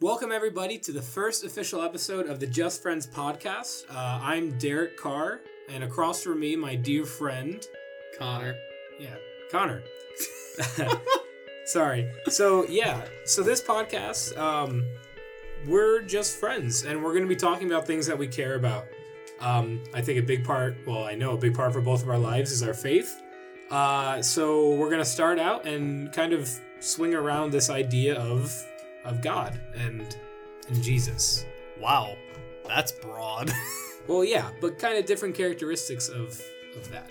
Welcome, everybody, to the first official episode of the Just Friends podcast. Uh, I'm Derek Carr, and across from me, my dear friend, Connor. yeah, Connor. Sorry. So, yeah, so this podcast, um, we're just friends, and we're going to be talking about things that we care about. Um, I think a big part, well, I know a big part for both of our lives is our faith. Uh, so, we're going to start out and kind of swing around this idea of of God and and Jesus. Wow, that's broad. Well, yeah, but kind of different characteristics of of that.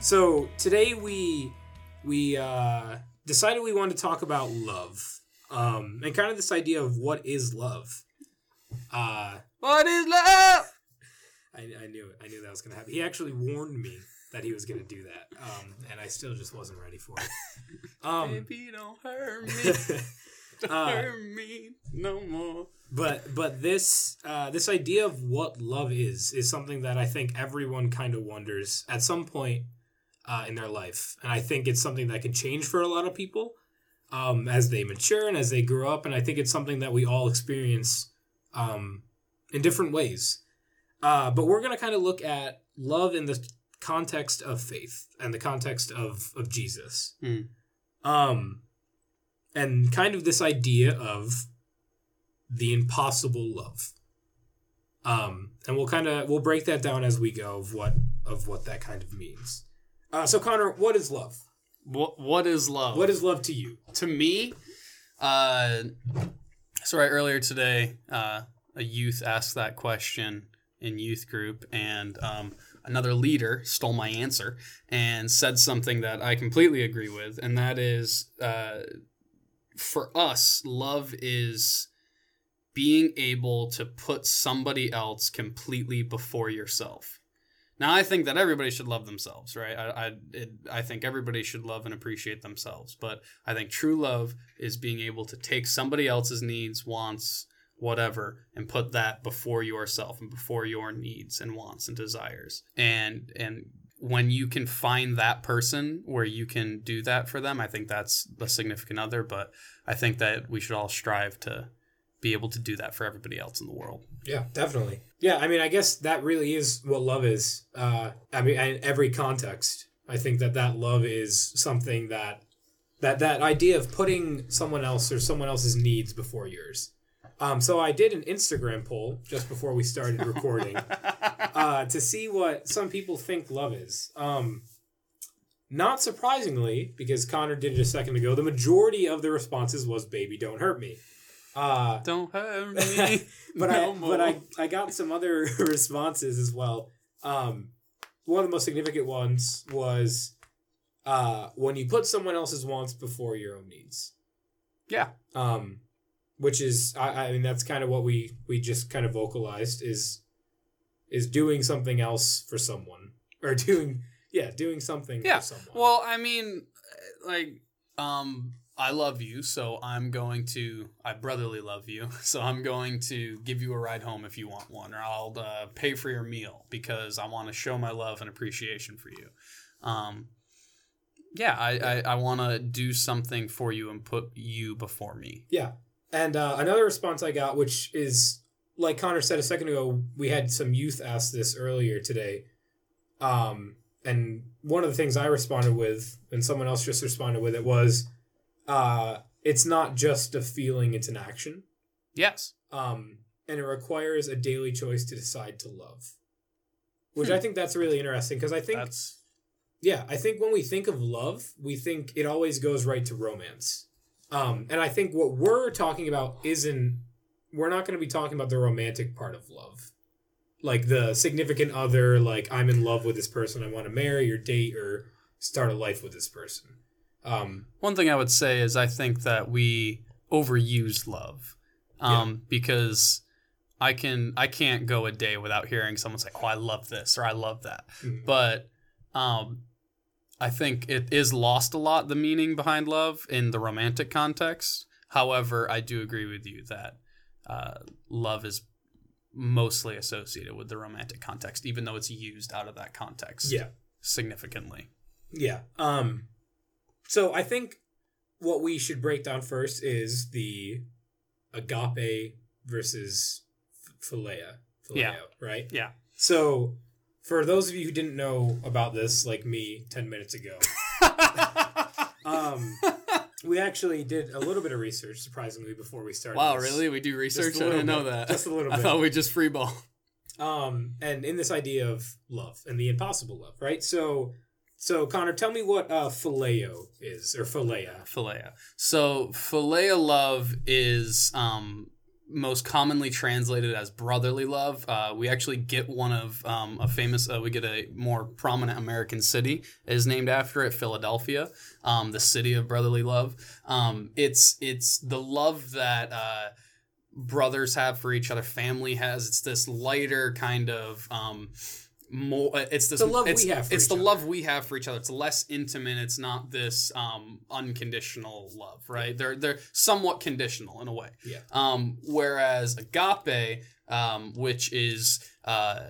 So today we we uh, decided we wanted to talk about love, um, and kind of this idea of what is love. Uh, what is love? I, I knew it. I knew that was gonna happen. He actually warned me that he was gonna do that, um, and I still just wasn't ready for it. Um, Baby, don't hurt me. Don't uh, hurt me no more. but but this uh, this idea of what love is is something that I think everyone kind of wonders at some point uh, in their life, and I think it's something that can change for a lot of people um, as they mature and as they grow up, and I think it's something that we all experience um, in different ways. Uh, but we're gonna kind of look at love in the context of faith and the context of of Jesus, Hmm. um, and kind of this idea of the impossible love. Um, and we'll kind of we'll break that down as we go of what of what that kind of means. Uh, so Connor, what is love? What what is love? What is love to you? to me? Uh, so right earlier today, uh, a youth asked that question in youth group, and um, another leader stole my answer and said something that I completely agree with, and that is, uh, for us, love is being able to put somebody else completely before yourself. Now, I think that everybody should love themselves, right? I I, it, I think everybody should love and appreciate themselves, but I think true love is being able to take somebody else's needs, wants, whatever, and put that before yourself and before your needs and wants and desires. And and when you can find that person where you can do that for them, I think that's the significant other. But I think that we should all strive to be able to do that for everybody else in the world. Yeah, definitely. Yeah, I mean, I guess that really is what love is. Uh, I mean, in every context, I think that that love is something that that that idea of putting someone else or someone else's needs before yours. Um, so I did an Instagram poll just before we started recording uh, to see what some people think love is. Um, not surprisingly, because Connor did it a second ago, the majority of the responses was "Baby, don't hurt me." Uh, Don't hurt me. but no I more. but I I got some other responses as well. Um, one of the most significant ones was uh, when you put someone else's wants before your own needs. Yeah. Um, which is I, I mean that's kind of what we we just kind of vocalized is is doing something else for someone or doing yeah doing something Yeah. for someone. Well, I mean, like, um, I love you, so I'm going to. I brotherly love you, so I'm going to give you a ride home if you want one, or I'll uh, pay for your meal because I want to show my love and appreciation for you. Um, yeah, I I, I want to do something for you and put you before me. Yeah. And uh, another response I got, which is like Connor said a second ago, we had some youth ask this earlier today. Um, and one of the things I responded with, and someone else just responded with it, was uh, it's not just a feeling, it's an action. Yes. Um, and it requires a daily choice to decide to love. Which I Hmm. think that's really interesting because I think That's yeah, I think when we think of love, we think it always goes right to romance. Um, and I think what we're talking about isn't, we're not going to be talking about the romantic part of love. Like the significant other, like I'm in love with this person, I want to marry or date or start a life with this person. Um, One thing I would say is I think that we overuse love, um, because I can I can't go a day without hearing someone say, "Oh, I love this" or "I love that." Mhm. But um, I think it is lost a lot the meaning behind love in the romantic context. However, I do agree with you that uh, love is mostly associated with the romantic context, even though it's used out of that context Yeah. significantly. Yeah. Um so I think what we should break down first is the agape versus ph- philia. phileo, Yeah. right? Yeah. So for those of you who didn't know about this like me 10 minutes ago, um we actually did a little bit of research surprisingly before we started. wow, this. really? We do research? I didn't know that. Just a little I thought we just freeball. um and in this idea of love and the impossible love right so so connor tell me what uh phileo is or philia Philia. So philia love is um, most commonly translated as brotherly love. Uh, we actually get one of um, a famous. Uh, we get a more prominent American city is named after it, Philadelphia, um, the city of brotherly love. Um, it's it's the love that. Uh, brothers have for each other family has it's this lighter kind of um more it's this The love we have for it's each the other. love we have for each other. It's less intimate. It's not this um unconditional love right? They're they're somewhat conditional in a way. Yeah. um whereas agape um which is uh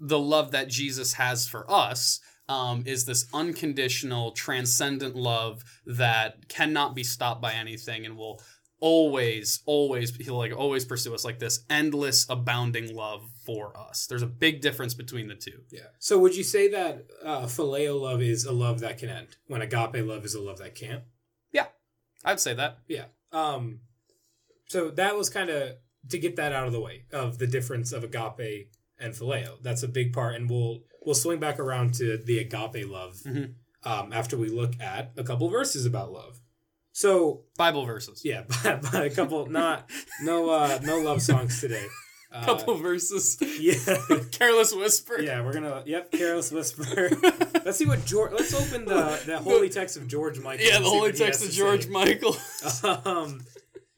the love that Jesus has for us um, is this unconditional, transcendent love that cannot be stopped by anything and will always, always, he'll like always pursue us like this endless, abounding love for us. There's a big difference between the two. yeah so would you say that uh phileo love is a love that can end when agape love is a love that can't Yeah, I'd say that. yeah um so that was kind of to get that out of the way of the difference of agape and phileo that's a big part and we'll we'll swing back around to the agape love Mhm. um after we look at a couple verses about love so Bible verses. Yeah, but, but a couple not no uh no love songs today. Uh, couple verses. yeah. Careless whisper. Yeah, we're gonna yep, careless whisper. let's see what George let's open the the holy text of George Michael. Yeah, the holy text of George say. Michael. um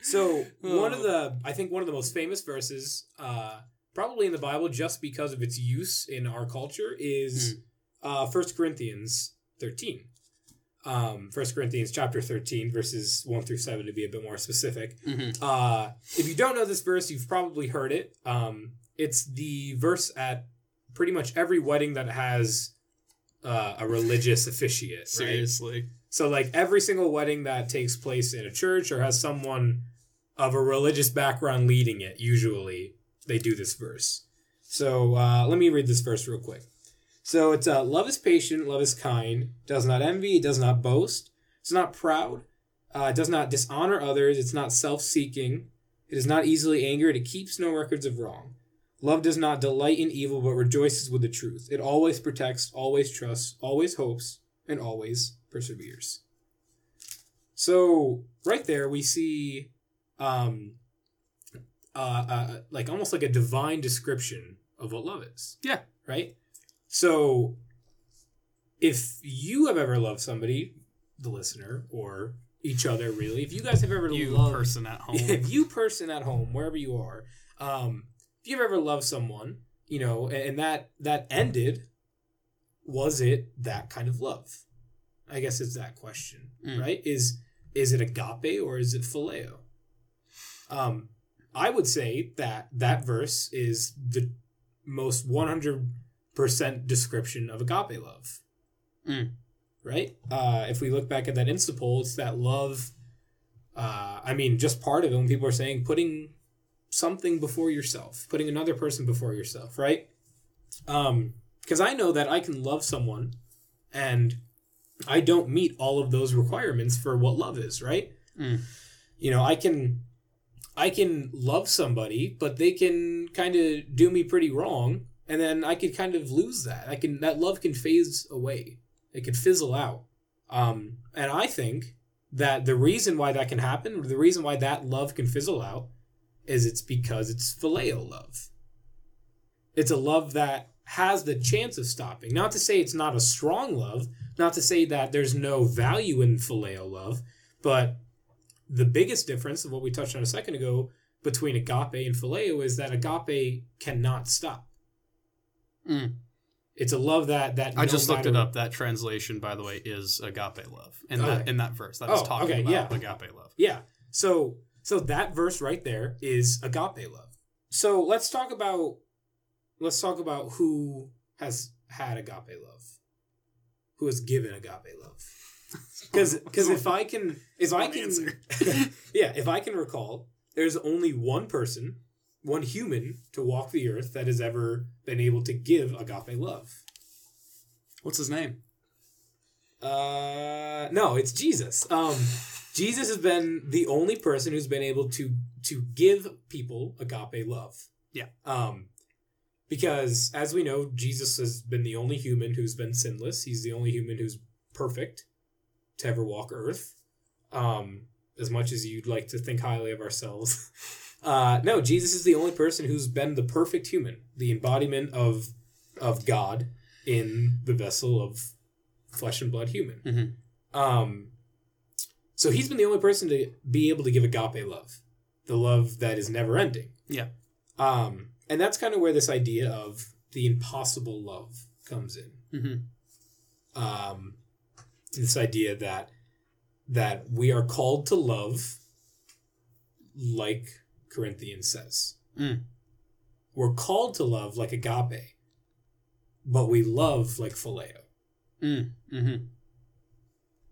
so one of Oh. the I think one of the most famous verses, uh probably in the Bible just because of its use in our culture is uh First Corinthians thirteen. Um, First Corinthians chapter thirteen, verses one through seven, to be a bit more specific. Mhm. Uh, if you don't know this verse, you've probably heard it. Um, it's the verse at pretty much every wedding that has uh, a religious officiate, right? Seriously. So, like every single wedding that takes place in a church or has someone of a religious background leading it, usually they do this verse. So, uh, let me read this verse real quick. So, it's uh, love is patient, love is kind, does not envy, it does not boast, it's not proud, uh, it does not dishonor others, it's not self seeking, it is not easily angered, it keeps no records of wrong. Love does not delight in evil, but rejoices with the truth. It always protects, always trusts, always hopes, and always perseveres. So right there we see um uh, uh like almost like a divine description of what love is. Yeah. Right? So if you have ever loved somebody, the listener, or each other really, if you guys have ever You loved person at home. if you person at home wherever you are um if you've ever loved someone you know and, and that that ended was it that kind of love i guess it's that question Mm. right is is it agape or is it phileo um i would say that that verse is the most 100% description of agape love Mm. right uh if we look back at that insta poll it's that love uh, I mean, just part of it when people are saying putting something before yourself, putting another person before yourself, right? Um, because I know that I can love someone and I don't meet all of those requirements for what love is, right? Mm. You know, I can I can love somebody, but they can kind of do me pretty wrong, and then I could kind of lose that. I can that love can phase away. It could fizzle out. Um, and I think that the reason why that can happen, the reason why that love can fizzle out, is it's because it's phileo love. It's a love that has the chance of stopping. Not to say it's not a strong love, not to say that there's no value in phileo love, but the biggest difference of what we touched on a second ago between agape and phileo is that agape cannot stop. Mm. It's a love that that I no just looked it up. That translation, by the way, is agape love in that in that verse. That is Oh, talking okay, about yeah. agape love. Yeah. So so that verse right there is agape love. so let's talk about let's talk about who has had agape love, who has given agape love. Because because if I can if I can yeah if I can recall, there's only one person, one human to walk the earth that has ever been able to give agape love. What's his name? Uh, no, it's Jesus. Um, Jesus has been the only person who's been able to to give people agape love. Yeah. Um, because as we know, Jesus has been the only human who's been sinless. He's the only human who's perfect to ever walk Earth. Um, as much as you'd like to think highly of ourselves. Uh, no, Jesus is the only person who's been the perfect human, the embodiment of of God in the vessel of flesh and blood human. Mhm. Um, so he's been the only person to be able to give agape love, the love that is never ending. Yeah. Um, and that's kind of where this idea of the impossible love comes in. Mm-hmm. Um, this idea that that we are called to love, like Corinthians says, Mm. we're called to love like agape, but we love like phileo. Mm. Mm-hmm.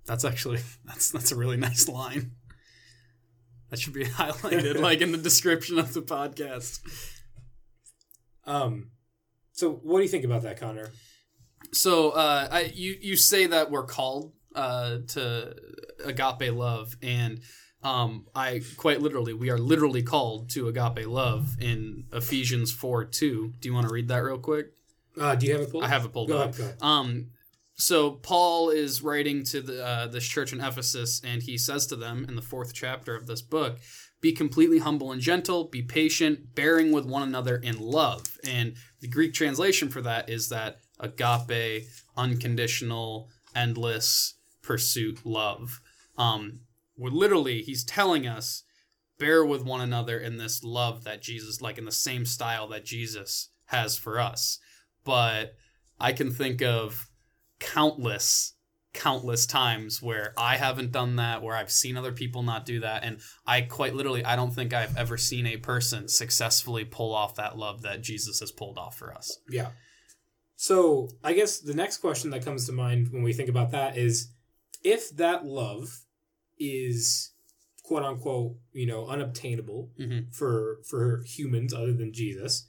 That's actually that's that's a really nice line. That should be highlighted like in the description of the podcast. Um, so what do you think about that, Connor? So uh, I, you you say that we're called uh, to agape love, and um, I quite literally we are literally called to agape love in Ephesians four two. Do you want to read that real quick? Uh, do you have it pulled? I have it pulled Go up. ahead. Ahead. Um, so Paul is writing to the uh, this church in Ephesus, and he says to them in the fourth chapter of this book, "Be completely humble and gentle. Be patient, bearing with one another in love." And the Greek translation for that is that agape, unconditional, endless pursuit love. Um, literally he's telling us bear with one another in this love that Jesus, like in the same style that Jesus has for us. But I can think of countless, countless times where I haven't done that, where I've seen other people not do that. And I quite literally, I don't think I've ever seen a person successfully pull off that love that Jesus has pulled off for us. Yeah. So I guess the next question that comes to mind when we think about that is if that love is quote unquote, you know, unobtainable Mhm. for for humans other than Jesus,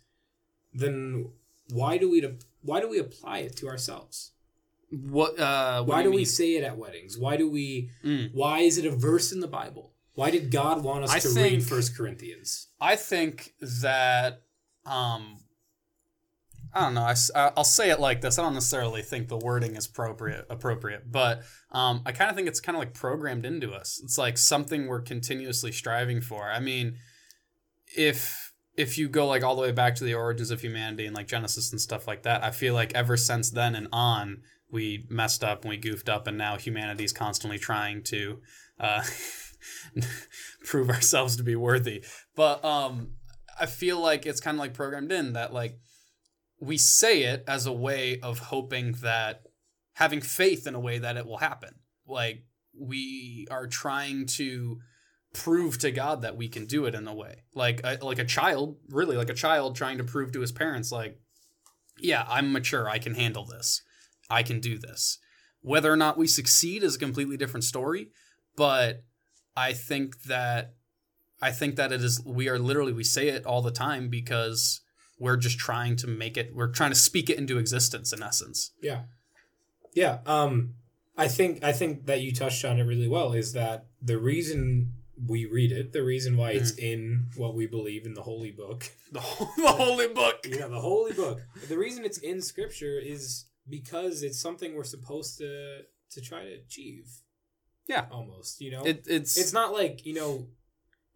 then why do we why do we apply it to ourselves? What, uh, what why do, do, we say it at weddings? Why do we Mm. why is it a verse in the Bible? Why did God want us I to think- read First Corinthians? I think that um I don't know. I, will say it like this. I don't necessarily think the wording is appropriate, appropriate, but um, I kind of think it's kind of like programmed into us. It's like something we're continuously striving for. I mean, if if you go like all the way back to the origins of humanity and like Genesis and stuff like that, I feel like ever since then and on, we messed up and we goofed up, and now humanity's constantly trying to uh, prove ourselves to be worthy. But um, I feel like it's kind of like programmed in that like we say it as a way of hoping that having faith in a way that it will happen. Like we are trying to prove to God that we can do it in a way. Like a, like a child, really like a child trying to prove to his parents like yeah, I'm mature, I can handle this. I can do this. Whether or not we succeed is a completely different story, but I think that I think that it is we are literally we say it all the time because we're just trying to make it we're trying to speak it into existence in essence. Yeah. Yeah. Um I think I think that you touched on it really well is that the reason we read it, the reason why it's in what we believe in the holy book. The, the holy book. Yeah, the holy book. The reason it's in scripture is because it's something we're supposed to to try to achieve. Yeah. Almost, you know. It, it's it's not like, you know,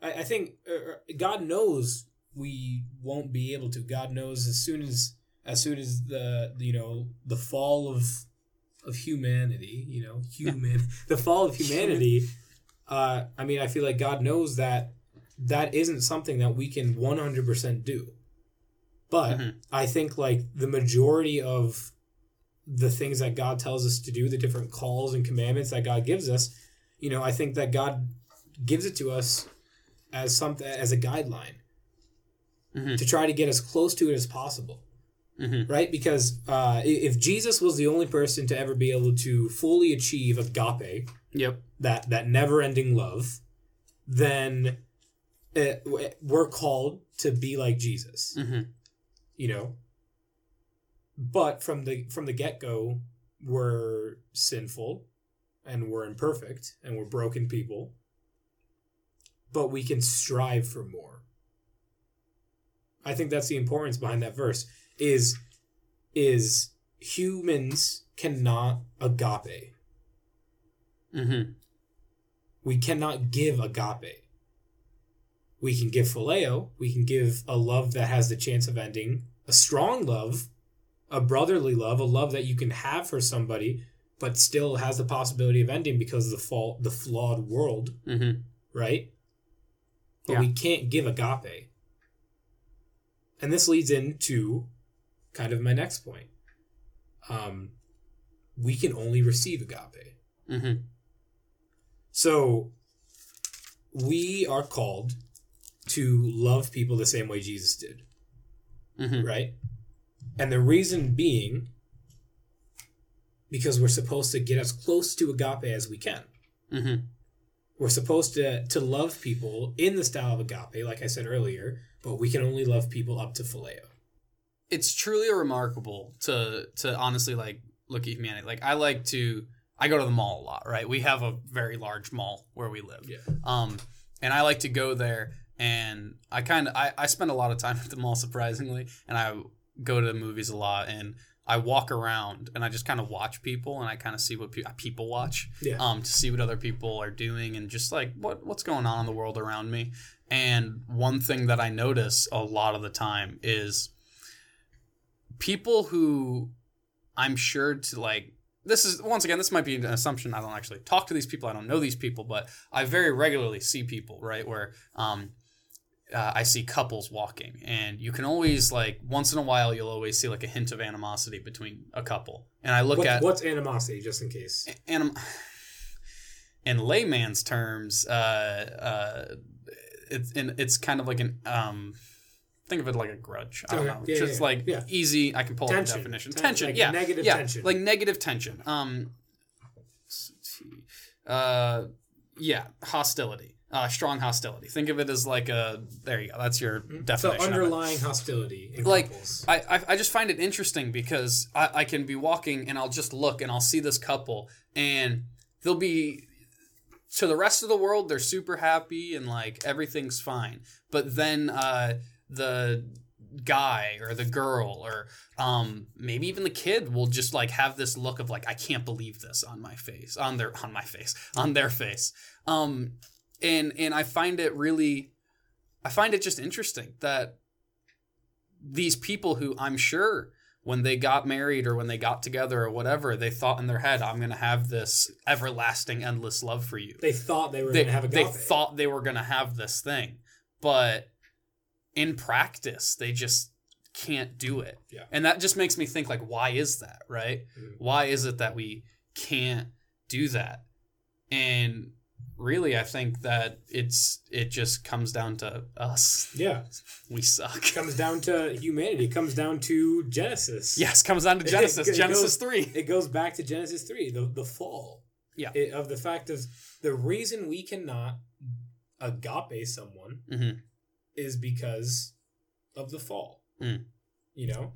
I, I think uh, God knows we won't be able to. God knows as soon as as soon as the you know the fall of of humanity, you know, human the fall of humanity. Uh, I mean, I feel like God knows that that isn't something that we can one hundred percent do. But Mhm. I think like the majority of the things that God tells us to do, the different calls and commandments that God gives us, you know, I think that God gives it to us as something as a guideline. Mhm. to try to get as close to it as possible Mhm. right because uh, if jesus was the only person to ever be able to fully achieve agape Yep. that that never-ending love then uh, w- we're called to be like jesus hmm you know but from the from the get-go we're sinful and we're imperfect and we're broken people but we can strive for more i think that's the importance behind that verse is is humans cannot agape. Hmm we cannot give agape. We can give phileo. We can give a love that has the chance of ending a strong love a brotherly love a love that you can have for somebody but still has the possibility of ending because of the fault the flawed world hmm right? But Yeah. we can't give agape and this leads into kind of my next point. Um we can only receive agape. Hmm so we are called to love people the same way Jesus did, hmm right? And the reason being because we're supposed to get as close to agape as we can. hmm We're supposed to to love people in the style of agape, like I said earlier, but we can only love people up to phileo. It's truly remarkable to to honestly like look at humanity. Like I like to I go to the mall a lot, right? We have a very large mall where we live. Yeah. Um, and I like to go there and I kind of I, I spend a lot of time at the mall surprisingly, and I go to the movies a lot and I walk around and I just kind of watch people and I kind of see what pe- people watch Yeah. um, to see what other people are doing and just like what what's going on in the world around me. And one thing that I notice a lot of the time is people who I'm sure to like. This is once again, this might be an assumption. I don't actually talk to these people. I don't know these people, but I very regularly see people right where um, uh, I see couples walking, and you can always like once in a while you'll always see like a hint of animosity between a couple. And I look What- at what's animosity, just in case? anim- in layman's terms, uh, uh, it's it's kind of like an um, think of it like a grudge. I don't Okay. know, Yeah, just yeah, like yeah. easy. I can pull up the definition. Ten- tension, like yeah, negative yeah, tension. like negative tension. Um, uh, yeah, hostility. Uh, strong hostility. Think of it as like a. There you go. That's your So definition. of it underlying hostility in like. I, I I just find it interesting because I, I can be walking and I'll just look and I'll see this couple and they'll be to the rest of the world they're super happy and like everything's fine but then uh the guy or the girl or um maybe even the kid will just like have this look of like I can't believe this on my face on their on my face on their face um and and I find it really I find it just interesting that these people who I'm sure when they got married or when they got together or whatever, they thought in their head, I'm going to have this everlasting, endless love for you. they thought they were going to have a. they thought they were going to have this thing. But in practice, they just can't do it. Yeah. And that just makes me think, like, why is that, right? Mhm. Why is it that we can't do that? And really, I think that it's it just comes down to us. yeah. We suck. comes down to humanity. It comes down to Genesis. Yes, comes down to It- Genesis. it Genesis goes- 3. It goes back to Genesis 3, the, the fall. Yeah. It- of the fact of the reason we cannot agape someone Mhm. is because of the fall. Mm. You know?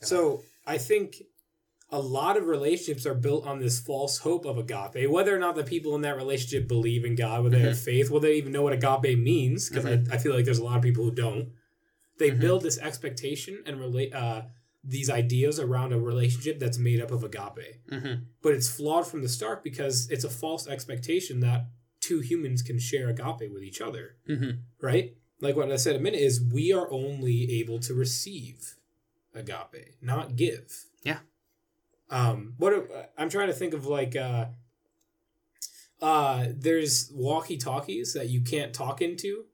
So I think a lot of relationships are built on this false hope of agape, whether or not the people in that relationship believe in God, whether they have faith, whether they even know what agape means, because I, I feel like there's a lot of people who don't. They Mhm. build this expectation and relate uh, these ideas around a relationship that's made up of agape. Mm-hmm. But it's flawed from the start because it's a false expectation that two humans can share agape with each other, Mm-hmm. right? Like what I said a minute is we are only able to receive agape, not give. Yeah. Um, what are, I'm trying to think of like uh, uh, there's walkie talkies that you can't talk into.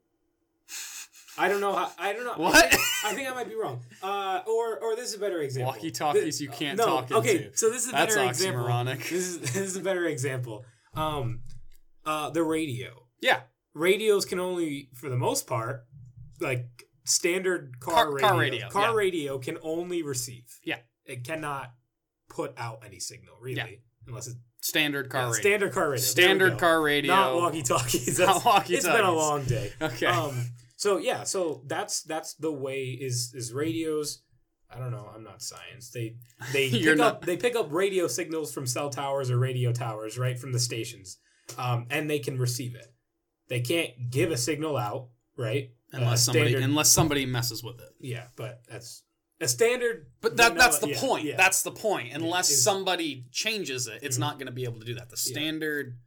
I don't know how. I don't know. What? I think, I think I might be wrong. Uh, or or this is a better example. Walkie-talkies you can't no, talk Okay, into. Okay, so this is a That's better example. oxymoronic. This is this is a better example. Um, uh, the radio. Yeah. Radios can only, for the most part, like standard car, Car- radio. car radio, Car yeah. radio can only receive. Yeah. It cannot put out any signal, really. Yeah. Unless it's Standard car yeah, radio. standard car radio. Standard car radio. Not walkie talkies. Not walkie-talkies. It's been a long day. Okay. Um so yeah, so that's that's the way is is radios I don't know. I'm not science. They they pick not- up they pick up radio signals from cell towers or radio towers, right from the stations, um, and they can receive it. They can't give a signal out, right? unless Uh, somebody standard- unless somebody messes with it. yeah, but that's a standard. But that that's the yeah, point. yeah. That's the point. Unless somebody changes it, it's Mhm. not going to be able to do that. The Yeah. standard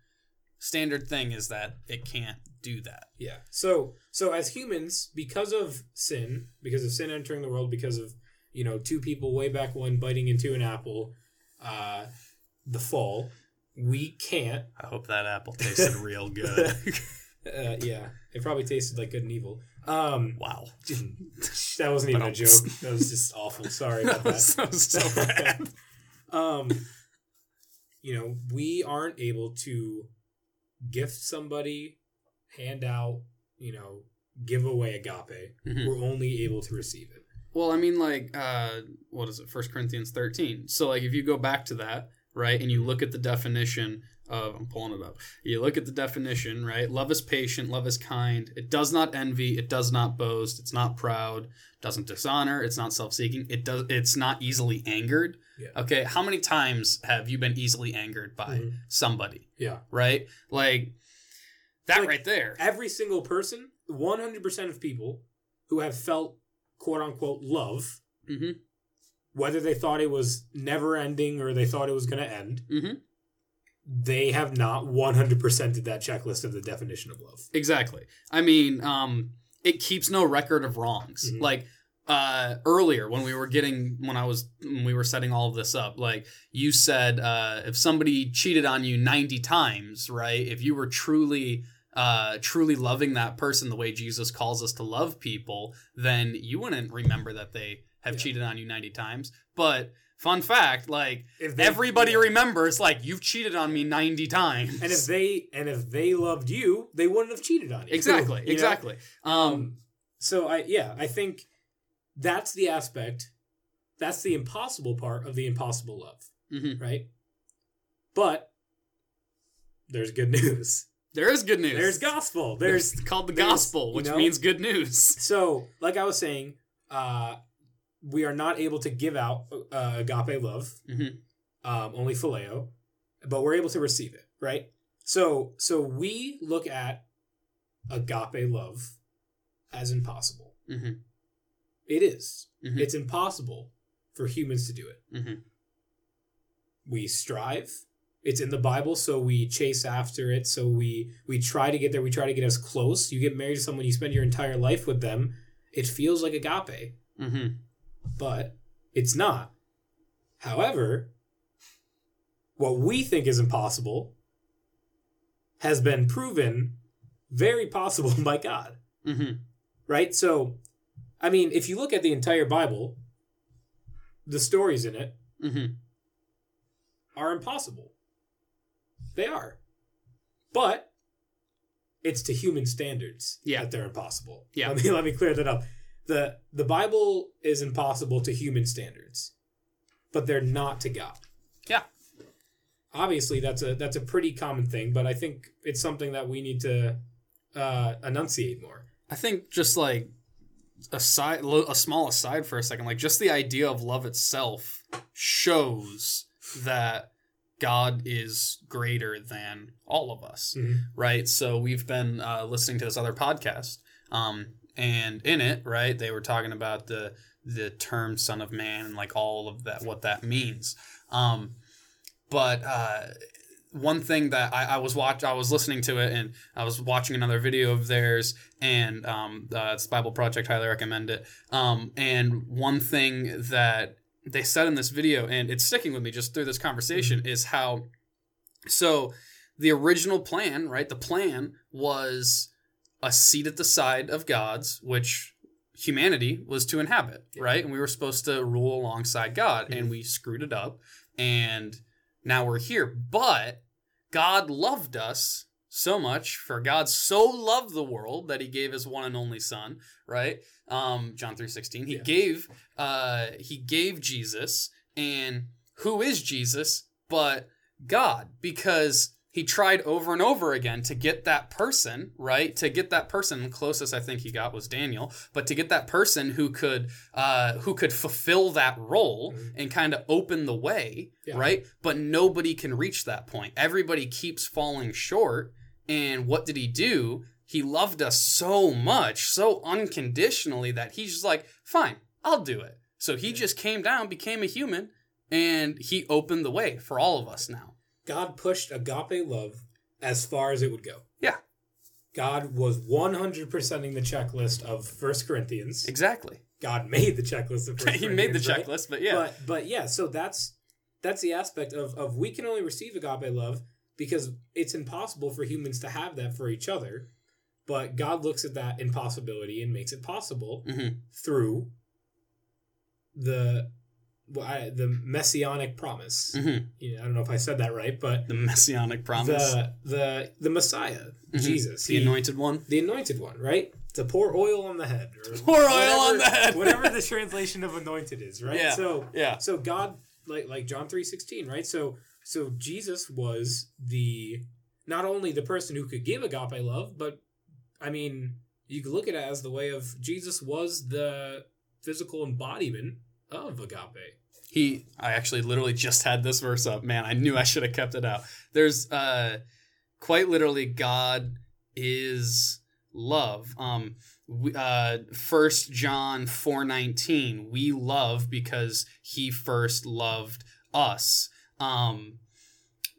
standard thing is that it can't do that. Yeah. So so as humans, because of sin, because of sin entering the world, because of you know two people way back when biting into an apple, uh, the fall, we can't. I hope that apple tasted real good. Uh, yeah, it probably tasted like good and evil. Um, wow. that wasn't even a joke. That was just awful. Sorry about That was, that. was so bad. um, you know, we aren't able to gift somebody, hand out, you know, give away agape. Mhm. We're only able to receive it. Well, I mean, like, uh, what is it? First Corinthians thirteen. So, like, if you go back to that, right, and you look at the definition of, I'm pulling it up. You look at the definition, right? Love is patient, love is kind. It does not envy, it does not boast, it's not proud, doesn't dishonor, it's not self-seeking. It does. It's not easily angered. Yeah. Okay. How many times have you been easily angered by Mhm. somebody? Yeah. Right. Like that Like, right there. Every single person, 100% of people who have felt quote unquote love, Mm-hmm. Whether they thought it was never ending or they thought it was going to end, Mm-hmm. they have not 100%ed that checklist of the definition of love. Exactly. I mean, um, it keeps no record of wrongs. Mhm. Like uh, earlier when we were getting when I was when we were setting all of this up, like you said, uh, if somebody cheated on you ninety times, right? If you were truly uh, truly loving that person the way Jesus calls us to love people, then you wouldn't remember that they have Yeah. cheated on you ninety times. But fun fact, like If they- everybody yeah. remembers, like you've cheated on me ninety times. And if they and if they loved you, they wouldn't have cheated on you. exactly, You know? exactly. Um, Um, so I yeah, I think that's the aspect, that's the impossible part of the impossible love, mhm. right? But there's good news. There is good news. There's gospel. There's, There's called the gospel, you which know- means good news. so like I was saying, uh, we are not able to give out uh, agape love, Mhm. um, only phileo, but we're able to receive it, right? So so we look at agape love as impossible. hmm It is. Mhm. It's impossible for humans to do it. hmm We strive. It's in the Bible, so we chase after it. So we we try to get there. We try to get as close. You get married to someone, you spend your entire life with them. It feels like agape, hmm but it's not. However, what we think is impossible has been proven very possible by God. hmm right? So, I mean, if you look at the entire Bible, the stories in it hmm are impossible. They are. But it's to human standards Yeah. that they're impossible. Yeah. Let me let me clear that up. The the Bible is impossible to human standards, but they're not to God. Yeah. Obviously that's a that's a pretty common thing, but I think it's something that we need to uh, enunciate more. I think just like aside, a small aside for a second, like just the idea of love itself shows that God is greater than all of us. Mhm. right? So we've been uh, listening to this other podcast, um, and in it, right, they were talking about the the term "son of man" and like all of that, what that means. Um, but uh, one thing that I, I was watch, I was listening to it, and I was watching another video of theirs, and um, uh, it's Bible Project. Highly recommend it. Um, and one thing that they said in this video, and it's sticking with me just through this conversation, is how so the original plan, right? The plan was a seat at the side of God's, which humanity was to inhabit, right? And we were supposed to rule alongside God, and we screwed it up, and now we're here. But God loved us so much for God so loved the world that he gave his one and only son, right? Um, John 3:16. He Yeah. gave uh he gave Jesus and who is Jesus but God because he tried over and over again to get that person, right? To get that person, closest I think he got was Daniel, but to get that person who could uh who could fulfill that role Mhm. and kind of open the way, Yeah. right? But nobody can reach that point. Everybody keeps falling short. And what did he do? He loved us so much, so unconditionally that he's just like, fine, I'll do it. So he just came down, became a human, and he opened the way for all of us now. God pushed agape love as far as it would go. Yeah. God was 100%ing the checklist of First Corinthians. Exactly. God made the checklist of First he made the Corinthians, right? checklist, but yeah. But but yeah, so that's that's the aspect of of we can only receive agape love because it's impossible for humans to have that for each other. But God looks at that impossibility and makes it possible Mhm. through the I, the messianic promise. Mhm. You know, I don't know if I said that right, but the messianic promise. the the the Messiah, Mhm. Jesus, the he- anointed one. the anointed one, right? To pour oil on the head, or Pour oil on whatever- the head. whatever the translation of anointed is, right? Yeah. So Yeah. so God, like like John three sixteen, right? So so Jesus was the not only the person who could give agape love, but I mean, you could look at it as the way of Jesus was the physical embodiment of agape. He, I actually literally just had this verse up. Man, I knew I should have kept it out. There's uh, quite literally, God is love. Um, uh, First John four nineteen. We love because He first loved us. Um,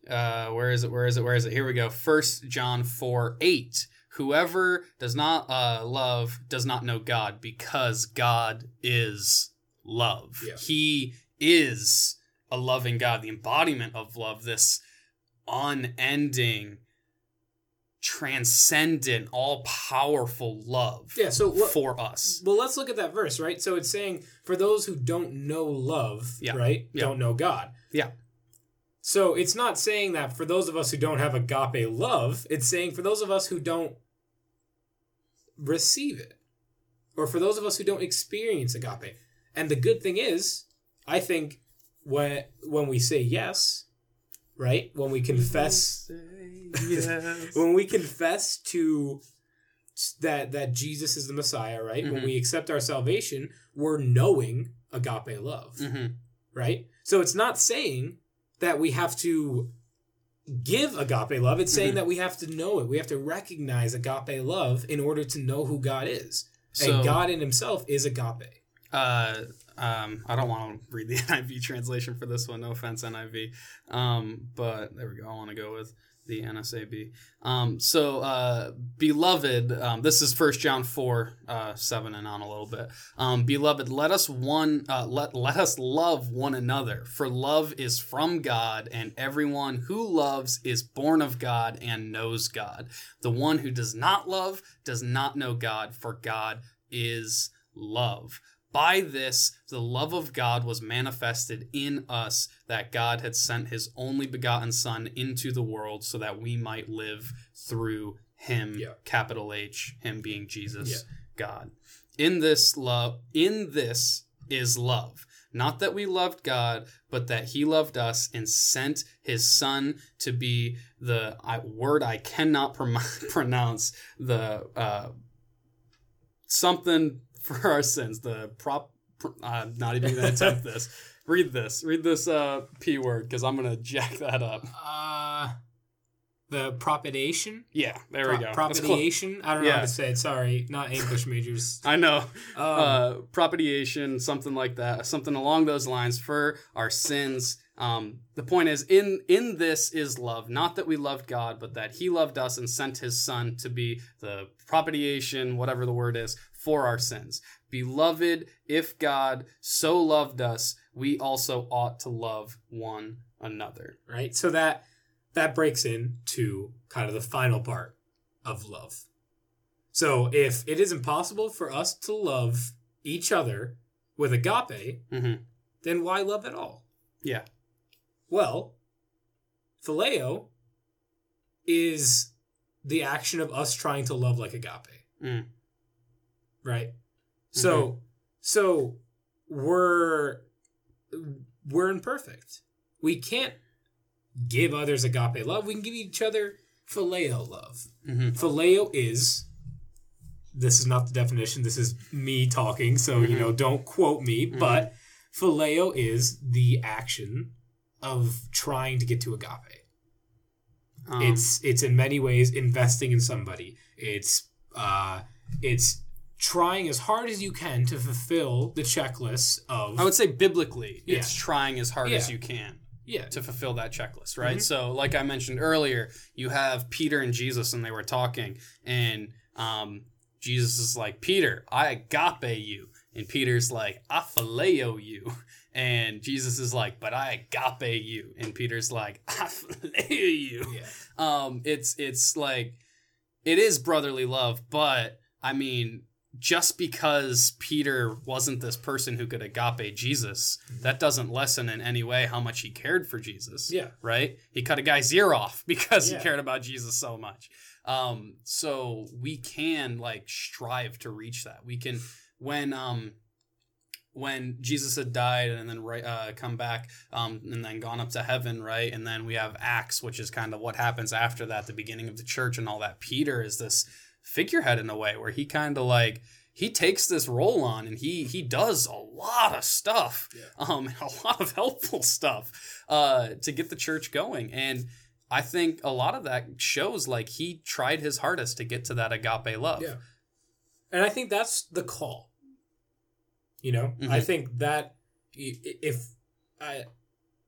uh, where is it? Where is it? Where is it? Here we go. First John four eight. Whoever does not uh, love does not know God because God is love. Yeah. He is a loving God, the embodiment of love, this unending, transcendent, all powerful love Yeah. So what, for us. Well, let's look at that verse, right? So it's saying, for those who don't know love, Yeah. right? Yeah. Don't know God. Yeah. So it's not saying that for those of us who don't have agape love, it's saying for those of us who don't receive it, or for those of us who don't experience agape. And the good thing is, I think when when we say yes, right? When we confess yes. when we confess to that that Jesus is the Messiah, right? When Mhm. we accept our salvation, we're knowing agape love, hmm right? So it's not saying that we have to give agape love. It's saying Mhm. that we have to know it. We have to recognize agape love in order to know who God is. So, and God in himself is agape. uh, um, I don't want to read the NIV translation for this one. No offense, NIV. Um, but there we go. I want to go with the NSAB. Um, so, uh, beloved, um, this is First John four uh, seven and on a little bit. Um, beloved, let us one uh, let let us love one another, for love is from God, and everyone who loves is born of God and knows God. The one who does not love does not know God, for God is love. By this, the love of God was manifested in us, that God had sent his only begotten Son into the world so that we might live through him, Yeah. capital H, him being Jesus, Yeah. God. In this love, in this is love. Not that we loved God, but that he loved us and sent his son to be the I, word I cannot prom- pronounce, the uh, something for our sins. The prop. I'm not even gonna attempt this. Read this. Read this uh, p word because I'm gonna jack that up. Uh the propitiation? Yeah, there we go. Pro- propitiation? I don't know Yeah. how to say it. Sorry, not English majors. I know. Um, uh, propitiation, something like that, something along those lines for our sins. Um, the point is, in in this is love, not that we loved God, but that He loved us and sent His Son to be the propitiation, whatever the word is, for our sins. Beloved, if God so loved us, we also ought to love one another. right? So that that breaks into kind of the final part of love. So if it is impossible for us to love each other with agape, hmm then why love at all? Yeah. Well, phileo is the action of us trying to love like agape. Mm. Right? So so we're we're imperfect. We can't give others agape love. We can give each other phileo love. hmm Phileo is this is not the definition. This is me talking, so you know, don't quote me, but phileo is the action of trying to get to agape. Um, it's it's in many ways investing in somebody. It's uh it's trying as hard as you can to fulfill the checklist of I would say biblically, Yeah. it's trying as hard as you can yeah to fulfill that checklist, right? Mm-hmm. So, like I mentioned earlier, you have Peter and Jesus, and they were talking, and um, Jesus is like, Peter, I agape you. And Peter's like, I phileo you. And Jesus is like, but I agape you. And Peter's like, I phileo you. yeah um it's it's like it is brotherly love but i mean just because peter wasn't this person who could agape jesus that doesn't lessen in any way how much he cared for jesus Yeah. right he cut a guy's ear off because Yeah. he cared about jesus so much um so we can like strive to reach that we can when um when Jesus had died and then right, uh, come back um, and then gone up to heaven, right? And then we have Acts, which is kind of what happens after that, the beginning of the church and all that. Peter is this figurehead in a way where he kind of like he takes this role on and he he does a lot of stuff, um, a lot of helpful stuff uh, to get the church going. And I think a lot of that shows like he tried his hardest to get to that agape love. Yeah. And I think that's the call. You know, I Mhm. think that i- i- if I,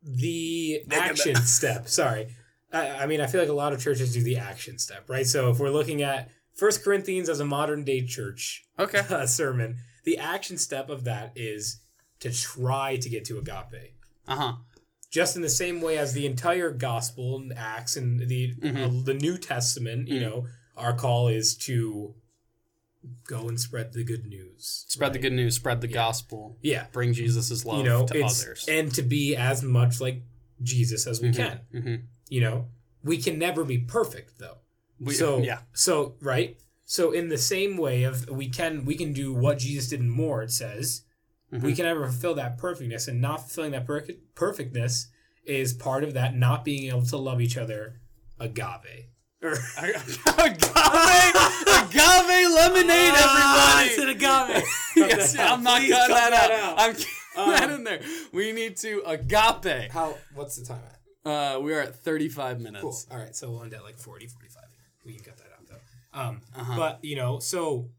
the action step, sorry, I, I mean, I feel like a lot of churches do the action step, right? So if we're looking at First Corinthians as a modern day church Okay. uh, sermon, the action step of that is to try to get to agape. Uh huh. Just in the same way as the entire gospel and Acts and the Mhm. uh, the New Testament, you Mhm. know, our call is to go and spread the good news. Spread the good news. Spread the Yeah. gospel. Yeah, Bring Jesus' love you know, to others. and to be as much like Jesus as we Mhm. can. Mhm. You know, we can never be perfect though. We- so yeah. so right. So in the same way of we can we can do what Jesus did and more. It says we Mhm. can never fulfill that perfectness, and not fulfilling that per- perfectness is part of that not being able to love each other. Agave. Or, agave, agave lemonade, Ah, everybody. it's an agave. yes, I'm not cutting cut that, that out. out. I'm keeping that Um, in there. We need to agape. How? What's the time at? Uh, we are at 35 minutes. Cool. All right, so we'll end at like 40, 45. We can cut that out though. Um, Uh-huh. but you know, so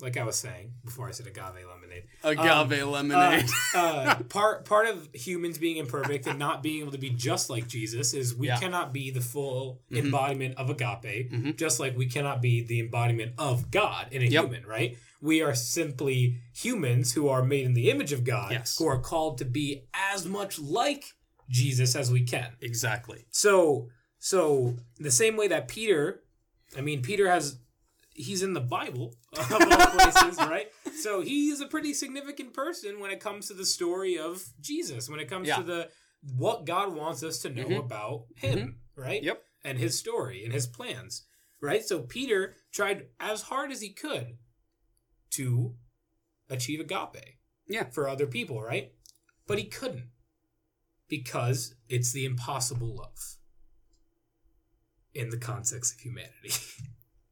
like I was saying before, I said agave lemonade. Agave Uh, lemonade. uh, part part of humans being imperfect and not being able to be just like Jesus is we Yeah. cannot be the full Mhm. embodiment of agape, Mhm. just like we cannot be the embodiment of God in a Yep. human, right? We are simply humans who are made in the image of God, Yes. who are called to be as much like Jesus as we can. exactly. So so the same way that Peter, I mean Peter has he's in the Bible of all places, right? So he's a pretty significant person when it comes to the story of Jesus, when it comes Yeah. to the what God wants us to know Mhm. about him, right? Yep. And his story and his plans. Right? So Peter tried as hard as he could to achieve agape. Yeah. For other people, right? But he couldn't. Because it's the impossible love in the context of humanity.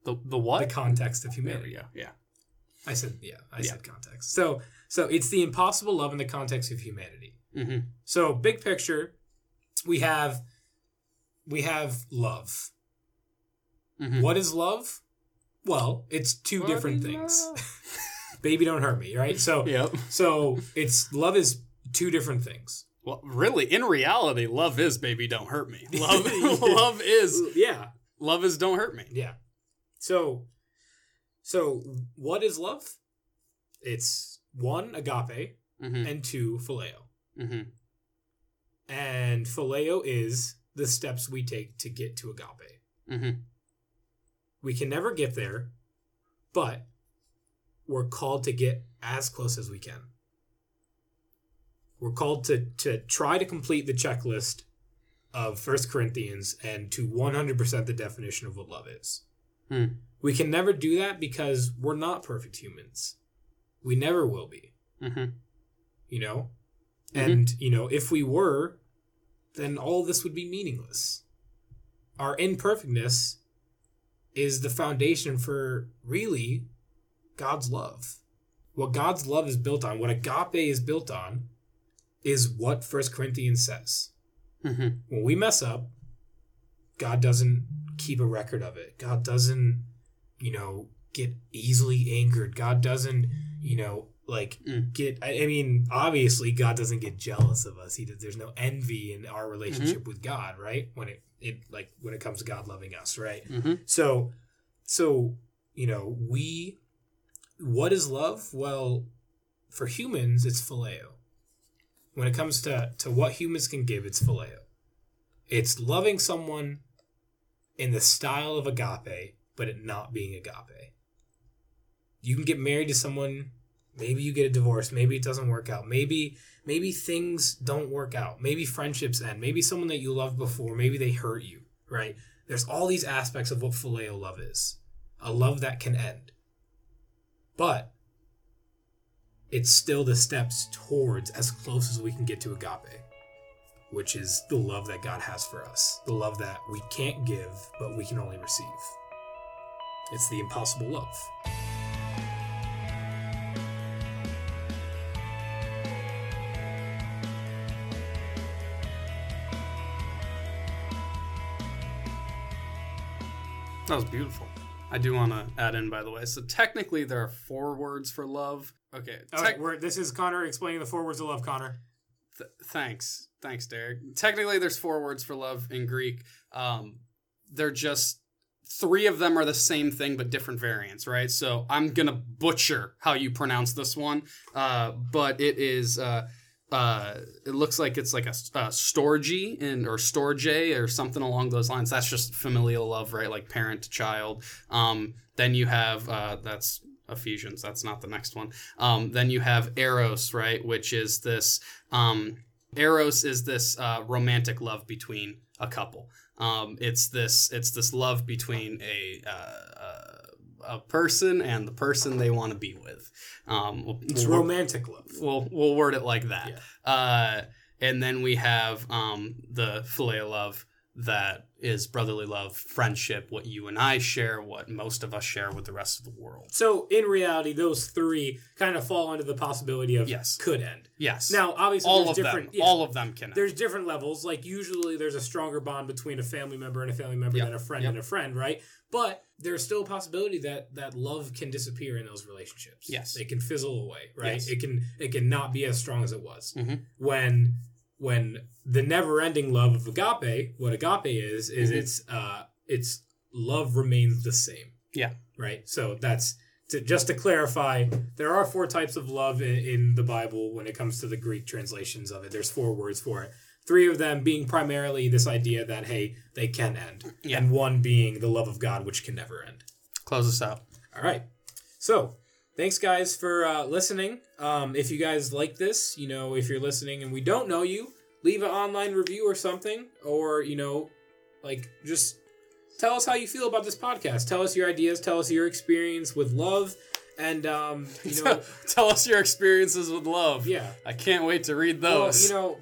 The the what? the context of there we humanity. go. Yeah. I said yeah, I Yeah. said context. So so it's the impossible love in the context of humanity. Mm-hmm. So big picture, we have we have love. Mhm. What is love? Well, it's two different things. Baby don't hurt me, right? So Yep. so it's love is two different things. Well, really, in reality, love is baby, don't hurt me. Love, love is Yeah. love is don't hurt me. Yeah. So so what is love? It's one agape Mm-hmm. and two phileo. Mm-hmm. And phileo is the steps we take to get to agape. Mm-hmm. We can never get there, but we're called to get as close as we can. We're called to to try to complete the checklist of First Corinthians and to 100% the definition of what love is. Hmm. We can never do that because we're not perfect humans. We never will be, hmm you know? Mhm. And, you know, if we were, then all this would be meaningless. Our imperfectness is the foundation for really God's love. What God's love is built on, what agape is built on, is what First Corinthians says. hmm When we mess up, God doesn't keep a record of it. God doesn't, you know, get easily angered. God doesn't, you know, like Mm. get. I, I mean, obviously, God doesn't get jealous of us. He does, there's no envy in our relationship with God, right? When it it like when it comes to God loving us, right? hmm So, so you know, we. What is love? Well, for humans, it's phileo. When it comes to to what humans can give, it's phileo. It's loving someone in the style of agape, but it not being agape. You can get married to someone. Maybe you get a divorce. Maybe it doesn't work out. Maybe maybe things don't work out. Maybe friendships end. Maybe someone that you loved before. Maybe they hurt you. Right? There's all these aspects of what phileo love is. A love that can end. But it's still the steps towards as close as we can get to agape, which is the love that God has for us. The love that we can't give, but we can only receive. It's the impossible love. That was beautiful. I do want to add in, by the way. So technically, there are four words for love. Okay. All tec- right, we're, this is Connor explaining the four words of love, Connor. th- thanks, thanks, Derek. Technically, there's four words for love in Greek. Um, they're just three of them are the same thing but different variants, right? So I'm gonna butcher how you pronounce this one, uh, but it is. Uh, uh, it looks like it's like a, a storgy in or storge or something along those lines. That's just familial love, right? Like parent to child. Um, then you have uh, that's Ephesians. That's not the next one. Um, then you have eros, right? Which is this. Um, eros is this uh, romantic love between a couple. Um, it's this. It's this love between a. Uh, uh, a person and the person they want to be with. Um, we'll- It's we'll- romantic love. we'll we'll word it like that. Uh, and then we have um, the phileo love that is brotherly love, friendship, what you and I share, what most of us share with the rest of the world. So in reality, those three kind of fall under the possibility of Yes. could end. Yes. Now, obviously, all there's of different. them, yeah. all of them can. there's different levels. Like usually, there's a stronger bond between a family member and a family member Yep. than a friend Yep. and a friend, right? But there's still a possibility that that love can disappear in those relationships. Yes. it can fizzle away, right? Yes. It can it can not be as strong as it was Mhm. when when the never-ending love of agape. What agape is is Mhm. it's uh it's love remains the same. Yeah. Right. So that's to, just to clarify, there are four types of love in, in the Bible when it comes to the Greek translations of it. There's four words for it. Three of them being primarily this idea that hey, they can end, Yeah. and one being the love of God, which can never end. Close us out. All right. So, thanks guys for uh, listening. Um, if you guys like this, you know, if you're listening and we don't know you, leave an online review or something, or you know, like just tell us how you feel about this podcast. Tell us your ideas. Tell us your experience with love, and um, you know, Tell us your experiences with love. yeah. I can't wait to read Well, those. you know,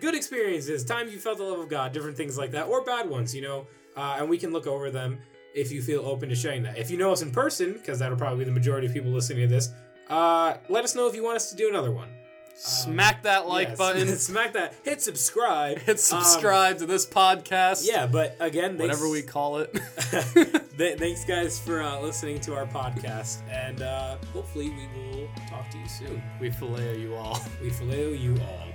good experiences, times you felt the love of God, different things like that, or bad ones, you know, uh, and we can look over them if you feel open to sharing that. If you know us in person, because that'll probably be the majority of people listening to this, uh, let us know if you want us to do another one. Smack that like Yes. button. smack that, hit subscribe, Hit subscribe to this podcast. Um, yeah, but again, thanks, Whatever we call it. Th- thanks guys for uh, listening to our podcast, and uh, hopefully we will talk to you soon. we fillet you all. We phileo you all.